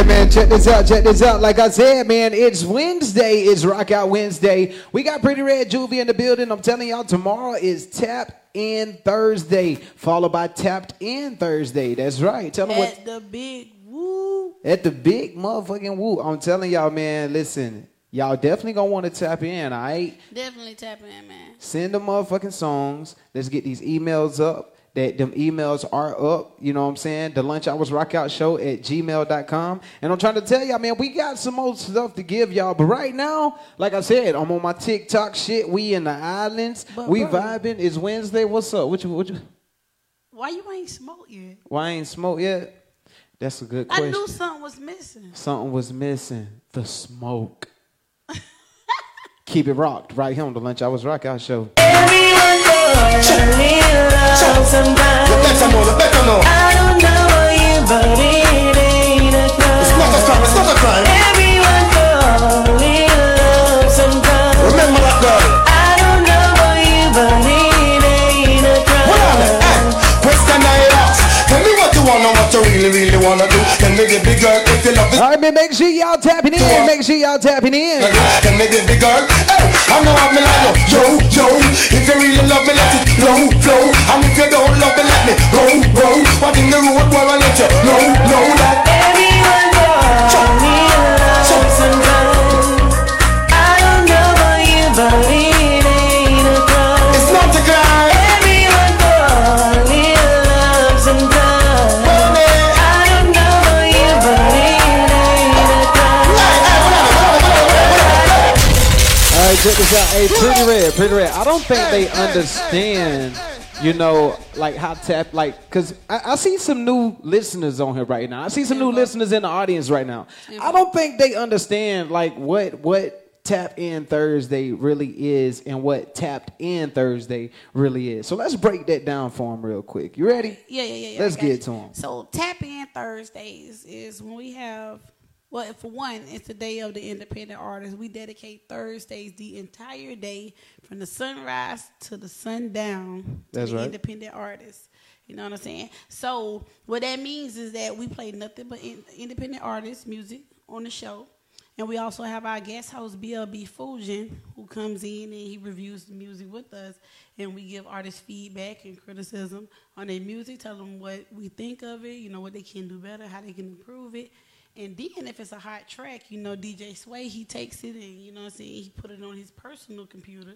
right, man. Check this out. Check this out. Like I said, man, it's Wednesday. It's Rock Out Wednesday. We got Pretty Red Juvie in the building. I'm telling y'all, tomorrow is Tap In Thursday, followed by Tapped In Thursday. That's right. Tell them what. At the big woo. At the big motherfucking woo. I'm telling y'all, man, listen, y'all definitely gonna want to tap in, all right? Definitely tap in, man. Send the motherfucking songs. Let's get these emails up. That them emails are up, you know what I'm saying? The lunch hours rock out show at gmail.com. And I'm trying to tell y'all, man, we got some more stuff to give y'all. But right now, like I said, I'm on my TikTok shit. We in the islands. But we bro- vibing. It's Wednesday. What's up? What you, what you, Why you ain't smoke yet? why I ain't smoke yet? That's a good question. I knew something was missing. Something was missing. The smoke. Keep it rocked right here on the Lunch Hours Rock Out Show. You better know, you better know. I don't know why you, but it a crime. It's not a crime, it's not a crime. Everyone fall love sometimes. Remember that girl. I don't know you, but it a Hold on, hey. Question I ask. Tell me what you wanna, what you really, really wanna do. Tell me the big girl if you love it. All right, man, make sure y'all tapping in. Make sure y'all tapping in. Tell me the big girl, hey, I know I'm like yo, yo, yo. You love me, let it flow, flow. And if you don't love me, let me go, go. What in the road where I let you know, know check this out. Hey, pretty red, pretty red. I don't think they understand, you know, like how tap, like, cause I, I see some new listeners on here right now. I see some new listeners in the audience right now. I don't think they understand like what what tap in Thursday really is and what tapped in Thursday really is. So let's break that down for them real quick. You ready? Yeah, yeah, yeah. yeah Let's get you. them. So tap in Thursdays is when we have. Well, for one, it's the day of the independent artist. We dedicate Thursdays the entire day from the sunrise to the sundown to That's the right. independent artists. You know what I'm saying? So what that means is that we play nothing but in, independent artist music on the show. And we also have our guest host, BLB Fusion, who comes in and he reviews the music with us. And we give artists feedback and criticism on their music, tell them what we think of it, you know, what they can do better, how they can improve it. And then if it's a hot track, you know, DJ Sway, he takes it and, you know what I'm saying, he put it on his personal computer.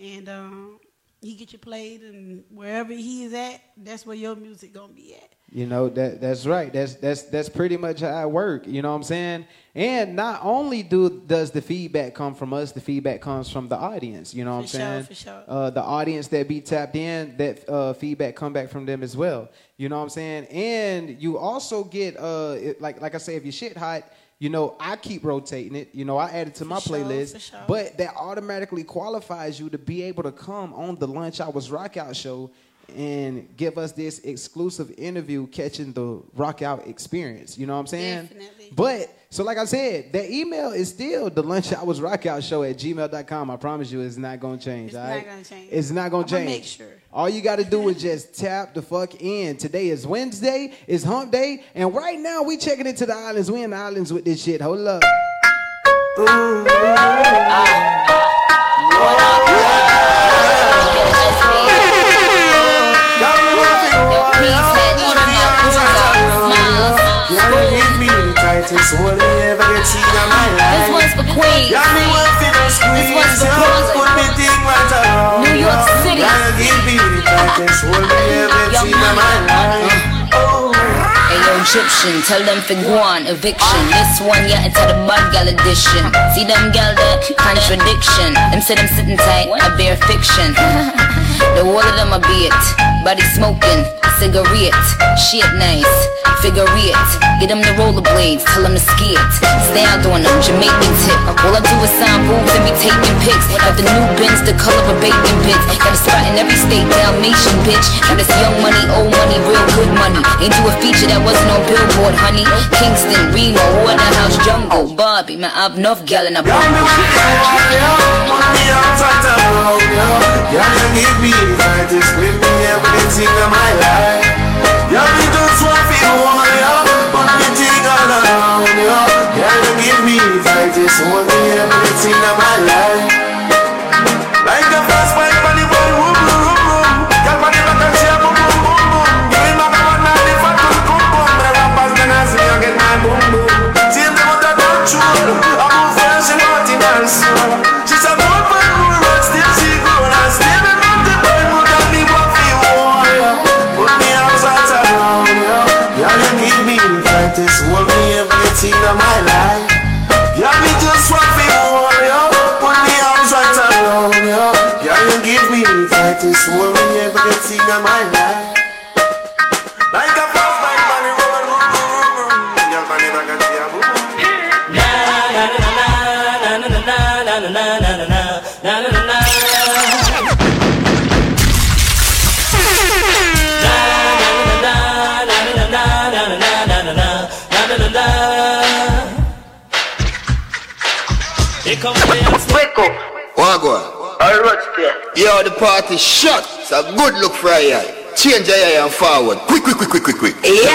And um, he get you played and wherever he is at, that's where your music gonna be at. You know that that's right. That's that's that's pretty much how I work. You know what I'm saying? And not only do does the feedback come from us, the feedback comes from the audience. You know what For I'm sure, saying? for sure. Uh, the audience that be tapped in, that uh, feedback come back from them as well. You know what I'm saying? And you also get uh, it, like like I say, if your shit hot. You know, I keep rotating it. You know, I add it to my sure, playlist. sure. But that automatically qualifies you to be able to come on the Lunch Hours Rock Out show and give us this exclusive interview catching the rock out experience. You know what I'm saying? Definitely. But so like I said, the email is still the lunch hours rock out show at gmail.com. I promise you it's not gonna change. It's all not gonna change. It's not gonna I'ma change. make sure. All you gotta do is just tap the fuck in. Today is Wednesday, it's hump day, and right now we checking into the islands. We in the islands with this shit. Hold up. Tightest hole you ever get seen in my life. This one's for Queens. Yeah, me want to just This one's for. Brooklyn. Put me thing right around New. York City. You give me the tightest hole you ever Yo, seen in my life. Egyptian, tell them for Guan, eviction. This one, yeah, it's into the mud gal edition. See them gal, the contradiction. Them say them sitting tight, I bear fiction. the wall of them a beat, body smoking, cigarette, shit nice, figure it. Get them the rollerblades, tell them to ski it. Stand on them, Jamaican tip. All I do is sign boobs and be taking pics. Got the new bins, the color of bacon bits. Got a spot in every state, Dalmatian bitch. Got this young money, old money, real good money. Ain't do a feature that wasn't on Billboard, honey. Kingston, Reno, Waterhouse, Jungle, Bobby, man, I've enough gal in a Yeah, Wake up. Wagwan. Alright, there. Yo, the party shut. It's a good look for eye. Change your eye and forward. Quick, quick, quick, quick, quick, quick. Yeah.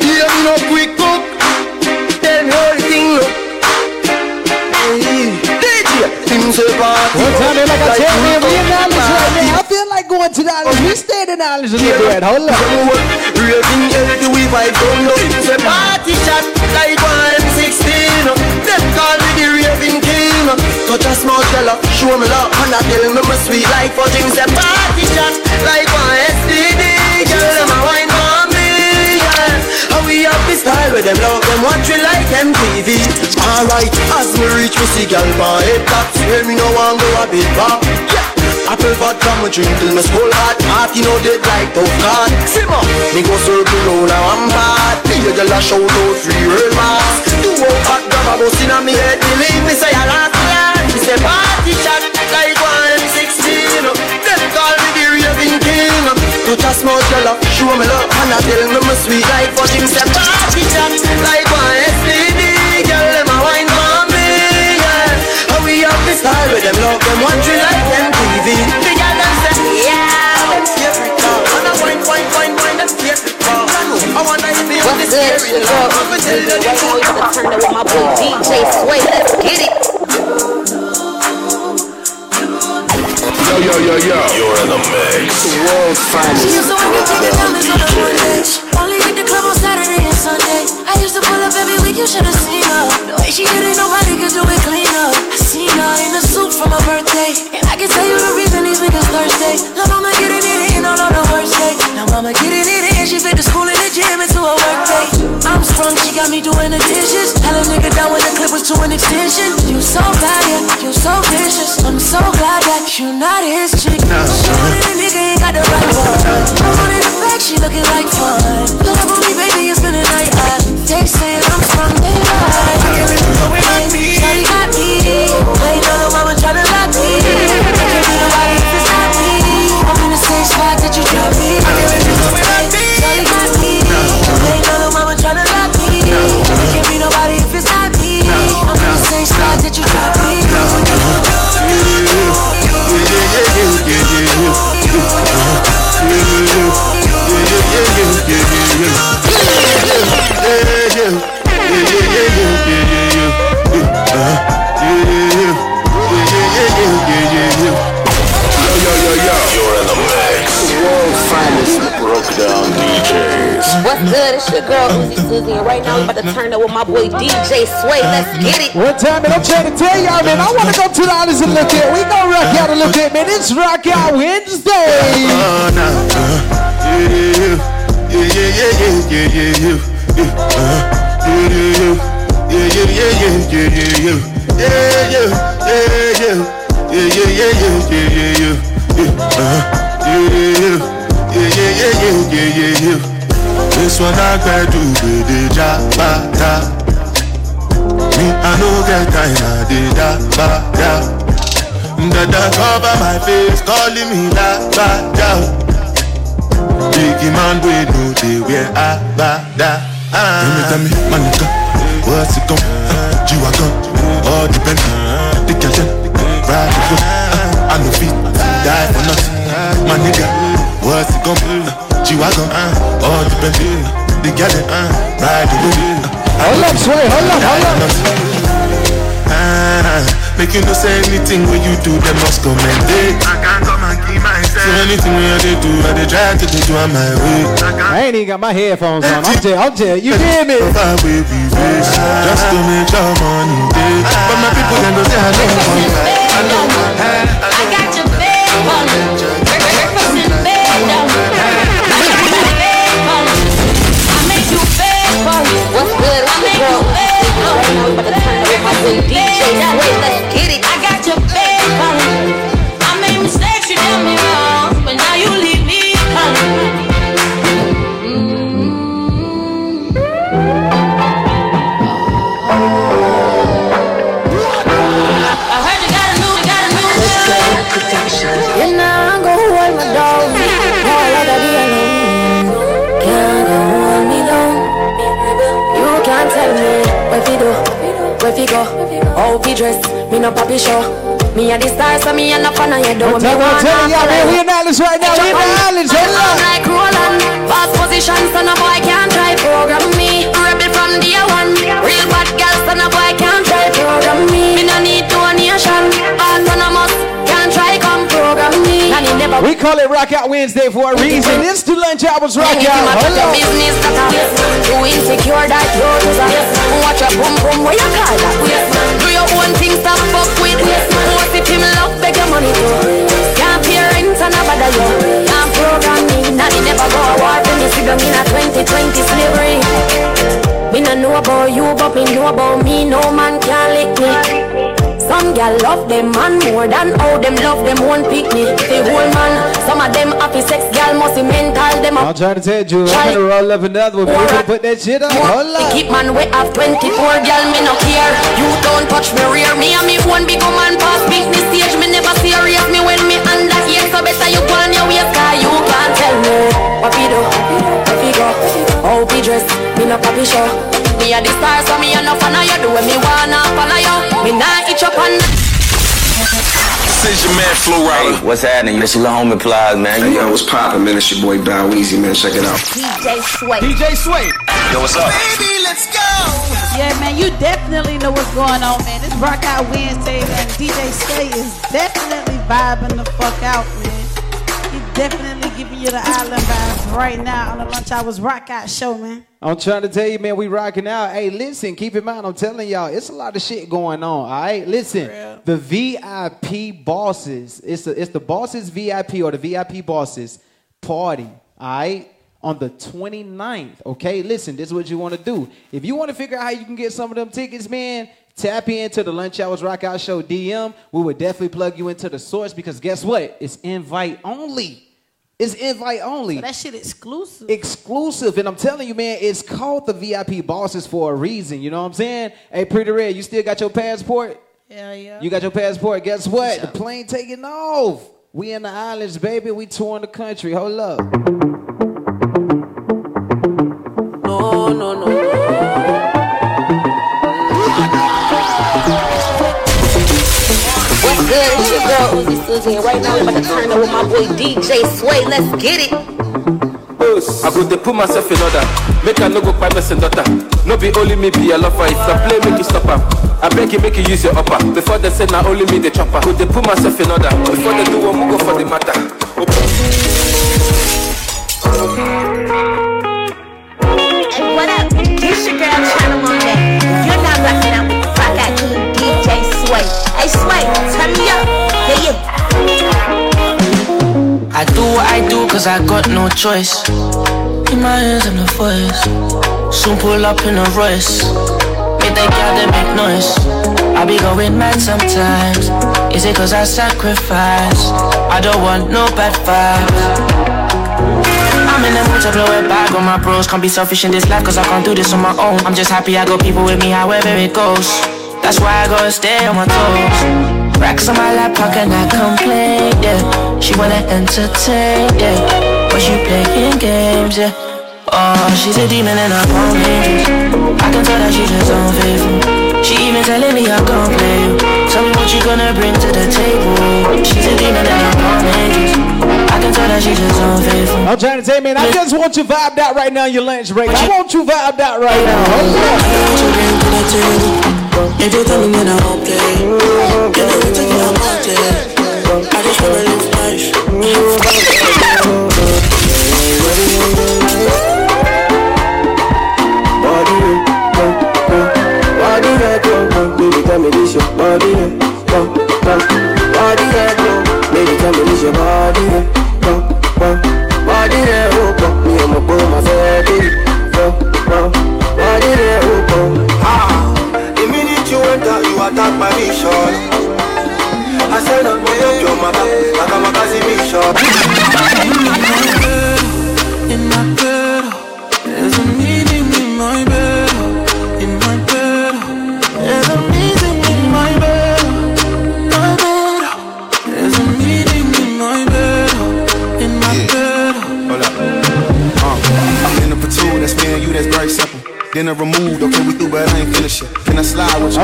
Hear me no quick Him say party. One time, they like I tell me, we in knowledge right now. I feel like going to knowledge. We stay in knowledge a little bit. Hold up. Raving healthy we vibe down low Say party chat like one M16 Them call me the raving king Touch a small fella, show me love And I tell me my sweet like fudging Say party chat like one STD we have this style with them love Them. Watch we like MTV Alright, as me reach me see girl my head taps Hear me no one go a bit back. Yeah. Apple vodka, me drink till my skull hot. Heart, you know, dead like tough card. Simmer, me go circle round now I'm bad Me a girl a shout out free real mass Do out hot grab a bus inna me head. Believe me, say I last Me say party shot king Touch a small girl, show me love And I tell me my sweet like fudging Say party shot like one STD Girl, them a wine for me, yeah. How we have this style with them love Them watch we like MTV The girl them say, yeah. Every time And I wine, wine, wine, wine Them every time I wanna hit me on this scary love? I'ma tell you the truth. you to turn up with my boy DJ Sway. Let's get it. Yo, yo, yo, yo. You're in the mix. The world's finest. She used to work at Chicken on a Monday. Only hit the club on Saturday and Sunday. I used to pull up every week, you should've seen her. The way she did it, nobody could do it cleaner. I seen her in a suit for my birthday. And I can tell you I'm she got me doing the dishes. Tell a nigga down when the clip was to an extension. You so bad, yeah, you so vicious. I'm so glad that you not his chick. She wanted a nigga, ain't got the right one. I wanted the back, she looking like fun. Pull up on me, baby, it's been a night. I text saying I'm they lie. Shawty got me. Ain't no mama tryna lock me. I can't be nobody if it's not me. I'm in the same spot that you dropped me. Shawty got me. Finest broke down DJs. What's good? It's your girl Uzi and right now we about to turn up with my boy DJ Sway. Let's get it. One time, and I'm trying to tell y'all, man, I want to go to the honest and look at. We gonna rock out a little bit, man. It's Rock Out Wednesday. This one I gotta do the jabata. Me, I no get time, I did that, ba, da. Dada cover my face, calling me la, ba, da. Biggie man, we know they wear a, ba, da. Ah. Tell me, tell me, my nigga, what's it gon' G-Wagon, all the Bentley, the Kelton, ride the whip. I no fit, die for nothing. My nigga, what's it gon' G-Wagon, all the Bentley, the Kelton, ride the whip. Hold up, Sway. Hold up, hold up. Ah, make you no say anything when you do, they must commend it. I can't come and keep myself. So anything when they do, I they try to do on my way. I ain't even got my headphones on. I'm tell, I'm tell you, hear me? Far away we wish, just to make your money day. But my people then go say I know one. I know one. I got your bed falling. girl. I'm on by the time of DJ Me a the star, so me a no fan of your door. Me Tell me, wanna tell y'all, we you. in Islands right now. We in the Hold I'm like Roland, boss position, son of boy can't try program me. Rebel from day one, real bad girl, son of boy can't try program me. Me no need donation, autonomous, can't try come program me. Never We call it Rock Out Wednesday for a reason. It's the lunch hours rock Anything out. Hold your up. business that a You insecure that you lose a Watch your boom boom where you call that Do your own thing stop fuck with. Most if him gal love them man more than how them love them one picnic. The whole man, some of them happy sex gal must be mental. Them I'm trying to tell you, I'm gonna roll up another one. We gonna put that shit up. Hold up. keep man we have 24 gal me no care. You don't touch me rear me and me one big woman pass beat me stage. Me never serious me when me under here. So better you go on your waist car you can't tell me what we do, what we go, how we dress. Me no papi show. Me a the star so me a no fan of you. Do when me wanna follow you. Me nah itch up on. This is your man Flo Rida. What's happening? This your homie Plies, man. Hey, yo, what's poppin', man? It's your boy Bow Weezy, man. Check it out. DJ Sway. DJ Sway. Yo, what's up? Baby, let's go. Yeah, man, you definitely know what's going on, man. This Rock Out Wednesday, man. DJ Sway is definitely vibing the fuck out, man. Definitely giving you the island vibes right now on the Lunch Hours Rock Out show, man. I'm trying to tell you, man, we rocking out. Hey, listen, keep in mind, I'm telling y'all, it's a lot of shit going on. All right, listen, the VIP bosses, it's the it's the bosses VIP or the VIP bosses party. All right. On the 29th, okay? Listen, this is what you want to do. If you want to figure out how you can get some of them tickets, man, tap into the Lunch Hours Rock Out Show DM. We would definitely plug you into the source because guess what? It's invite only. It's invite only. So that shit exclusive. Exclusive. And I'm telling you, man, it's called the VIP bosses for a reason. You know what I'm saying? Hey, Pretty Red, you still got your passport? Yeah, yeah. You got your passport. Guess what? The plane taking off. We in the islands, baby. We touring the country. Hold up. No, no, no. Good? It's your girl Uzi Suzy, and right now I'm about to turn up with my boy DJ Sway. Let's get it. I go to put myself in order. Make I no go by person daughter. No be only me be a lover. If I play, make you stop am. I beg you, make you use your upper. Before they say now only me the chopper. Go to put myself in order. Before they do one, we go for the matter. Hey, what up? This your girl China Monet. You're not rocking out with DJ Sway. Hey Sway, turn me up. Yeah, yeah. I do what I do cause I got no choice. In my hands, I'm the voice. Soon pull up in a Royce. Make that girl they make noise. I be going mad sometimes. Is it cause I sacrifice? I don't want no bad vibes. I'm in the mood to blow it back on my bros. Can't be selfish in this life cause I can't do this on my own. I'm just happy I got people with me however it goes. That's why I gotta stay on my toes. Racks on my lap, I can I complain? Yeah, she wanna entertain. Yeah, but she playing games. Yeah, oh, she's a demon and I'm on angels. I can tell that she's just unfaithful. She even telling me I can't play. Tell me what you gonna bring to the table. She's a demon and I'm on angels. I'm trying to tell you, man, I just want you vibed out right now in your lunch break. I want you vibed out right now. Hold. If you tell me then I won't play You know we take it about it I just wanna live life Body, go, go. Body, yeah, go, go. Baby, tell me this your body, yeah. Go, go. Body, yeah, go. Baby, tell me this your body, yeah. Go, go.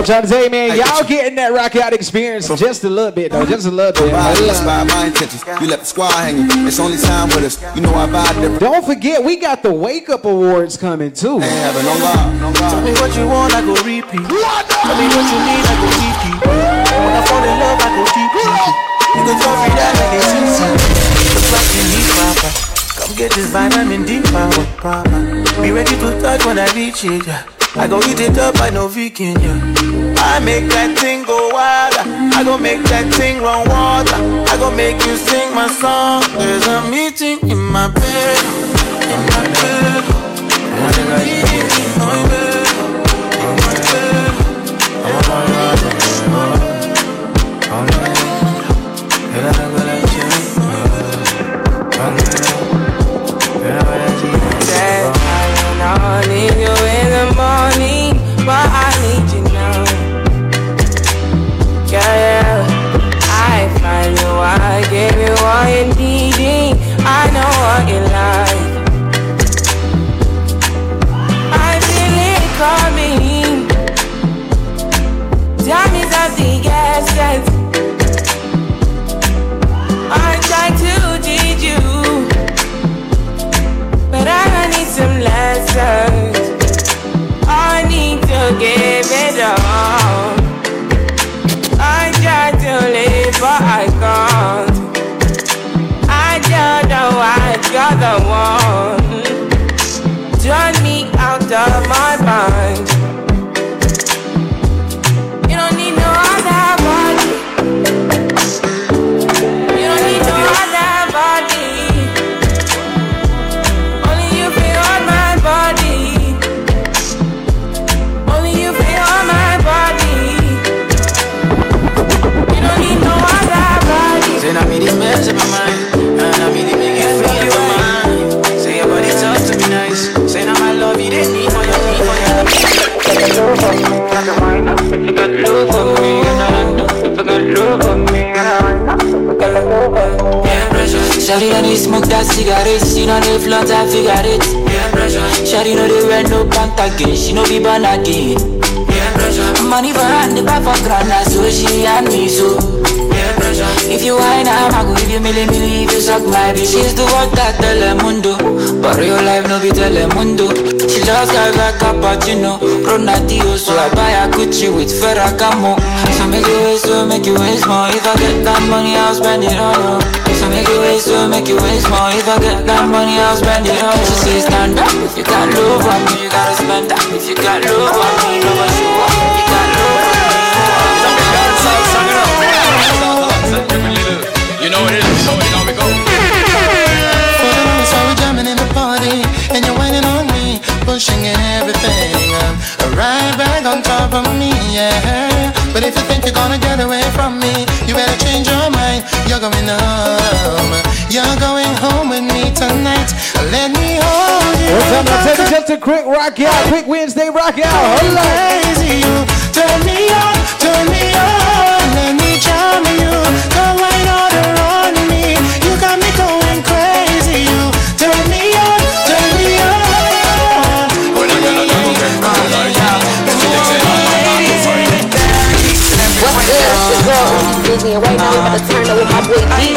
Trying to say, man, Hey, y'all what getting that rock out experience just a little bit, though. Just a little bit. Body inspired my intentions. You left the squad hanging. It's only time with us. You know I vibe different. Don't forget, we got the Wake Up Awards coming too. Having no lie, no lie. Tell me what you want, I go repeat. Tell me what you need, I go repeat. When I fall in love, I go deep, deep. You can tell me that like it's easy. Look like you need proper. Come get this vibe, I'm power, proper. Be ready to touch when I reach it, yeah. I go eat it up, I know vegan, yeah. I make that thing go wilder. I go make that thing run water. I go make you sing my song. There's a meeting in my bed. In my bed. You all you needing. I know what you like. I feel it coming. Shawty know they smoke that cigarette, she know they flaunt her figure it. Shawty know they wear no pant again, she know be born again. Money for hand, the buy for grand, so she and me so. If you wine, I'm a go give you milli milli if you suck my bitch. She's the one that Telemundo, but real life no be Telemundo. She loves guys like cappuccino, Ronaldinho, so I buy a Gucci with Ferragamo. So make you waste, so make you waste more. If I get that money, I'll spend it on you. Make you waste, so make you waste more. If I get that money, I'll spend it all you. She says stand up, if you got love on me, you gotta spend that. If you got love on me, no one show up. If you got love on me, You know what it is, so you know we go. So we're jamming in the party, and you're on me, pushing everything. Right back on top of me, yeah. But if you think you're gonna get away from me, you better change your mind. You're going home. Up? Now take it just quick rock out, quick Wednesday rock out. Hold on. Crazy, you turn me on, turn me on. Let me charm you. Come right on me. You got me going crazy. You turn me on, turn me on. What's good? It's your girl, Disney, and right now we about to turn up with my boy DJ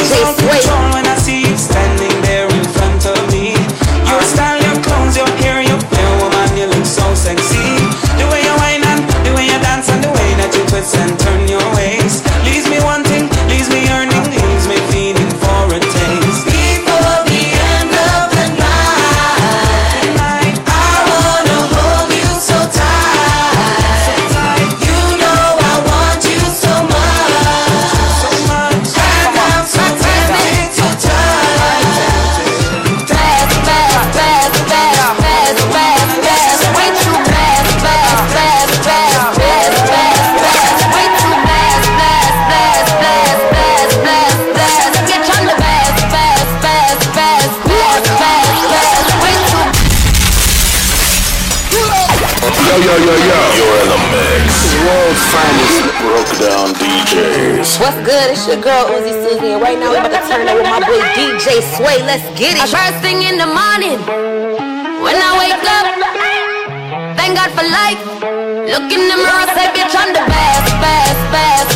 What's good? It's your girl Uzi Suzy, and right now we're about to turn up with my boy DJ Sway. Let's get it. First thing in the morning, when I wake up, thank God for life. Look in the mirror, say, bitch, I'm the best, best, best,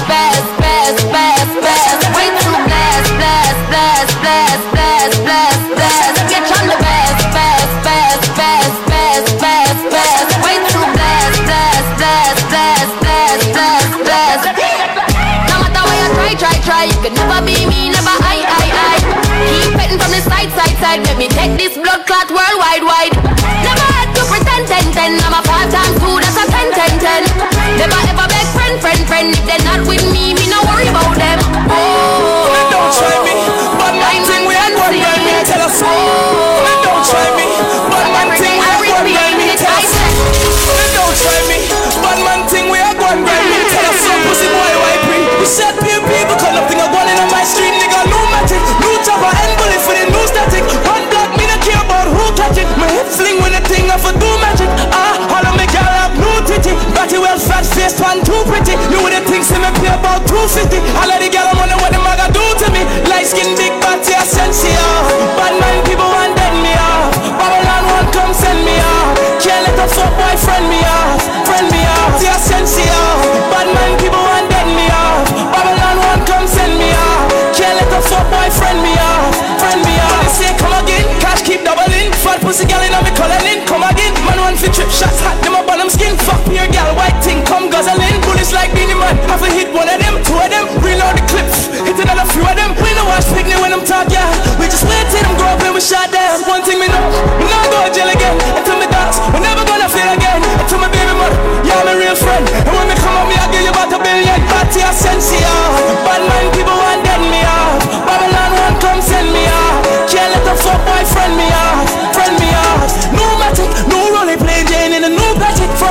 try, you can never be me, never I, I, I. Keep petting from the side, side, side. Let me take this blood clot worldwide, wide. Never had to pretend, ten, ten. I'm a five times two, that's a ten, ten, ten. Never ever beg friend, friend, friend. If they're not with me, me no worry about them. Oh, don't try me,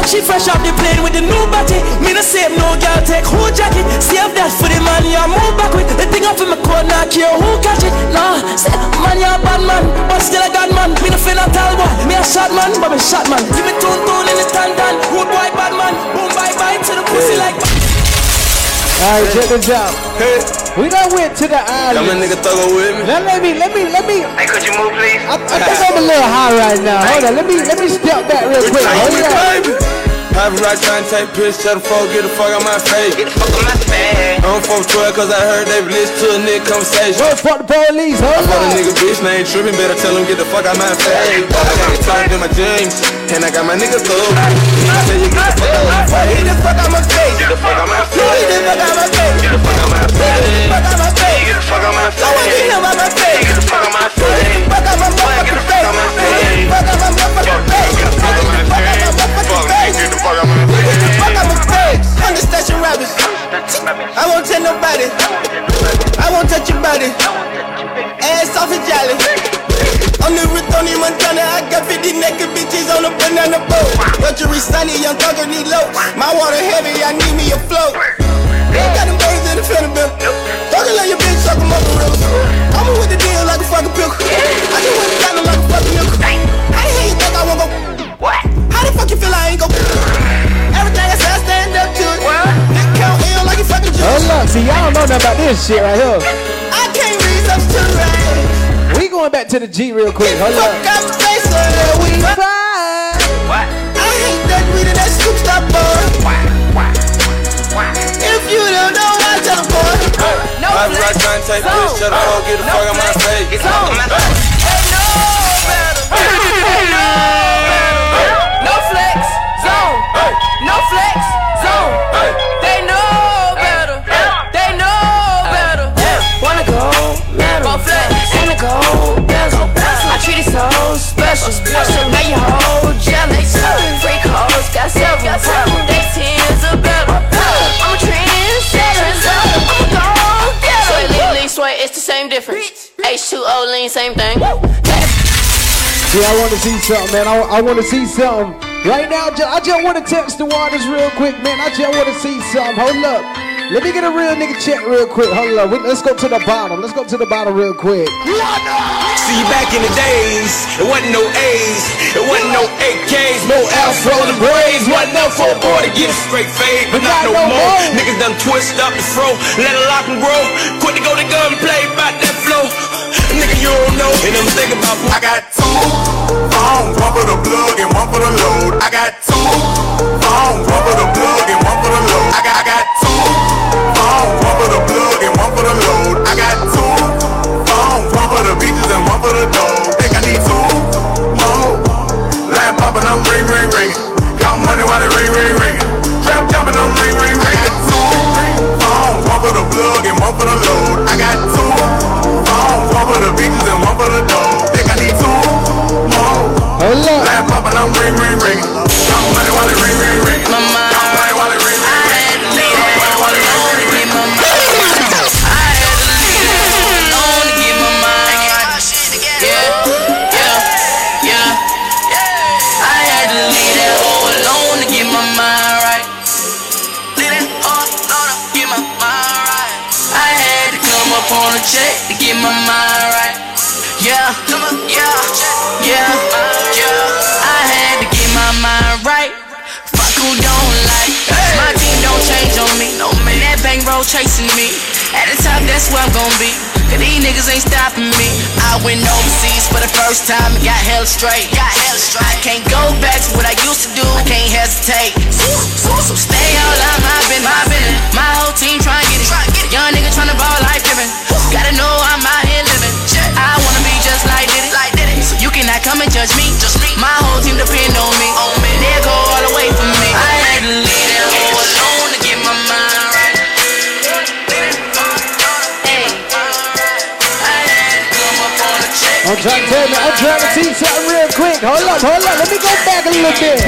she fresh off the plane with the new body. Me no save no girl take who jacket. Save that for the man you move back with. The thing off in my coat not care who catch it. Nah, say man you a bad man, but still a god man. Me no finna tell boy, me a shot man, but me shot man. Give me tune tune Alright, check this out. Hey. We done went to the island. Come a nigga thugger with me. Now let me, let me, let me. Hey, could you move, please? I, I think I'm a little high right now. Hold on, let me, let me step back real quick. Hold on. Private right trying to take piss, tell the fuck, get the fuck out my face. Get the fuck out my face. I'm from 12 cause I heard they listen to a nigga conversation. Well, fuck the police, huh? I hold fuck a on. nigga bitch, they ain't tripping, better tell him get the fuck out my face. I got it turned in my jeans, and I got my nigga thug. I say you get the fuck out my face. Get the fuck out my face. Get the fuck out my face. Get the fuck out my face. Get the fuck out my face. Fuck out my face. Get the fuck out my face. I want to get out my face. Get the fuck out my face. Fuck out my motherfucking face. Fuck out my I won't tell nobody. I won't touch your body. Ass off and jolly. I'm the Tony Montana. I got 50 naked bitches on a banana boat. Luxury sunny, young thugger need low. My water heavy, I need me a float. Got them birds in the bill. Talking like your bitch, suck 'em up a real. I'ma with the deal like a fucking pill. I just went down like a fucking milk. How the hell you think I won't go? What? How the fuck you feel I ain't go? Up, see y'all don't know nothing about this shit right here. I can't read up to right. We going back to the G real quick. Hold up. out my face, we fine. What? I hate that weed and that scoop stop, boy. If you don't know, I tell them, boy. No I was right take this, shut up, get the fuck out my face. Get the fuck out my face. Difference. H2O lean, same thing. Yeah, I want to see something, man. I, I want to see something. Right now, I just want to text the waters real quick, man. I just want to see something. Hold up. Let me get a real nigga check real quick. Hold up. Let's go to the bottom. Let's go to the bottom real quick. See, back in the days, it wasn't no A's, it wasn't no AKs, no Al's rolling braids. Wasn't no for a boy to get a straight fade, but not, no, more. Niggas done twist up the fro, let it lock and grow. Quick to go to gun play about that flow. Nigga, you don't know. And I'm thinking about I got two phones, one for the plug and one for the load. I got two phones, one for the plug and I got, I got two niggas ain't stopping me. I went overseas for the first time and got held straight. Got held straight. I can't go back to what I used to do. I can't hesitate. So, so stay all out my business. My business. My whole team trying to get it. Young nigga trying to ball life giving. Gotta know I'm out here living. I wanna be just like Diddy. Like Diddy. So you cannot come and judge me. Just me. My whole team depend on me. On me. They'll go all the way for me. Trying to tell you, I'm trying to teach something real quick. Hold up, hold up. Let me go back a little bit.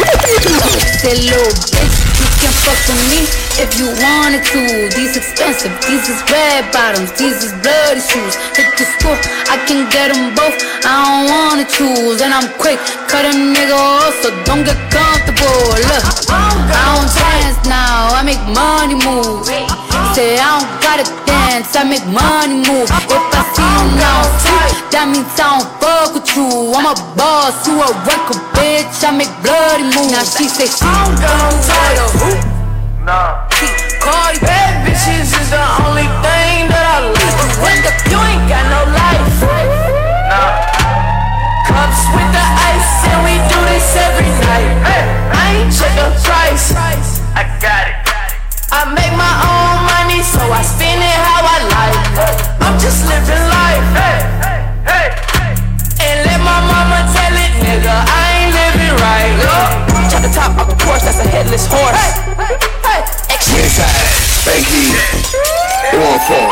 Say bitch, you can fuck with me if you wanted to. These expensive, these is red bottoms, these is bloody shoes. Hit the school, I can get them both. I don't wanna choose, and I'm quick, cut a nigga off, so don't get comfortable. Look, I don't dance now, I make money move. Say I don't gotta dance, I make money move. If I see you now, that means I don't fuck with you. I'm a boss, you a record bitch. I make bloody moves. Now she say she don't title. Nah. Cardi Bad bitches is the only thing that I like. When the you ain't got no life. Nah. Cups with the ice, and we do this every night. Hey. I ain't check the price. I got it. I make my own so I spend it how I like. I'm just living life. And let my mama tell it, nigga, I ain't living right. Chop the top off the porch, that's a headless horse. Inside, Banky, it won't fall.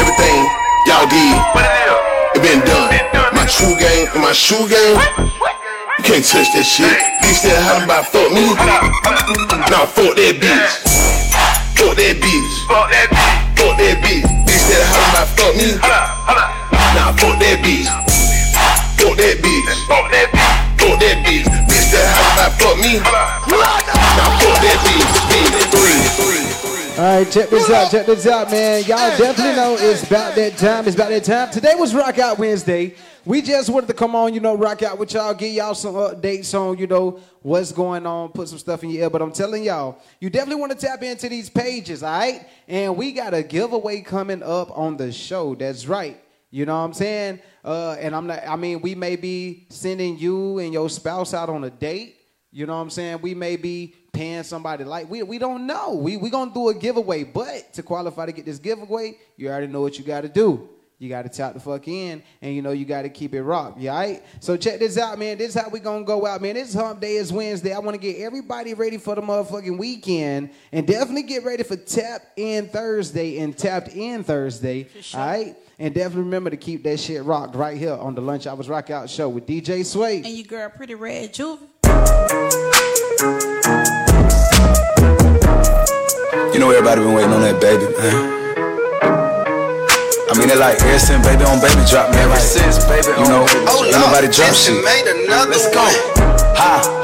Everything y'all did, it been done. My true game and my shoe game, you can't touch that shit. You still having about fuck me? Nah, fuck that bitch. Fuck that bitch. Fuck that bitch. Bitch still having about fuck me? Nah, fuck that bitch. Fuck that bitch. Fuck that bitch. Fuck that bitch. Bitch still having about fuck me? Nah, fuck that bitch. Bitch, three. All right, check this out, check this out, man. Y'all definitely know it's about that time. It's about that time. Today was Rock Out Wednesday. We just wanted to come on, you know, rock out with y'all, give y'all some updates on, you know, what's going on, put some stuff in your ear. But I'm telling y'all, you definitely want to tap into these pages, all right? And we got a giveaway coming up on the show. That's right. You know what I'm saying? Uh, and I'm not, I mean, we may be sending you and your spouse out on a date. You know what I'm saying? We may be paying somebody like we we don't know. We we gonna do a giveaway, but to qualify to get this giveaway, you already know what you gotta do. You gotta tap the fuck in, and you know you gotta keep it rock. You alright? So check this out, man. This is how we gonna go out, man. This hump day is Wednesday. I wanna get everybody ready for the motherfucking weekend, and definitely get ready for Tap In Thursday and Tapped In Thursday. Alright? And definitely remember to keep that shit rocked right here on the Lunch I Was Rock Out Show with DJ Sway. And your girl, Pretty Red Juvie. You know everybody been waiting on that baby, man. Mean, they like ever since baby on baby drop, man. Like, since baby you know, on Baby ain't nobody drop shit. made another Let's go. Ha.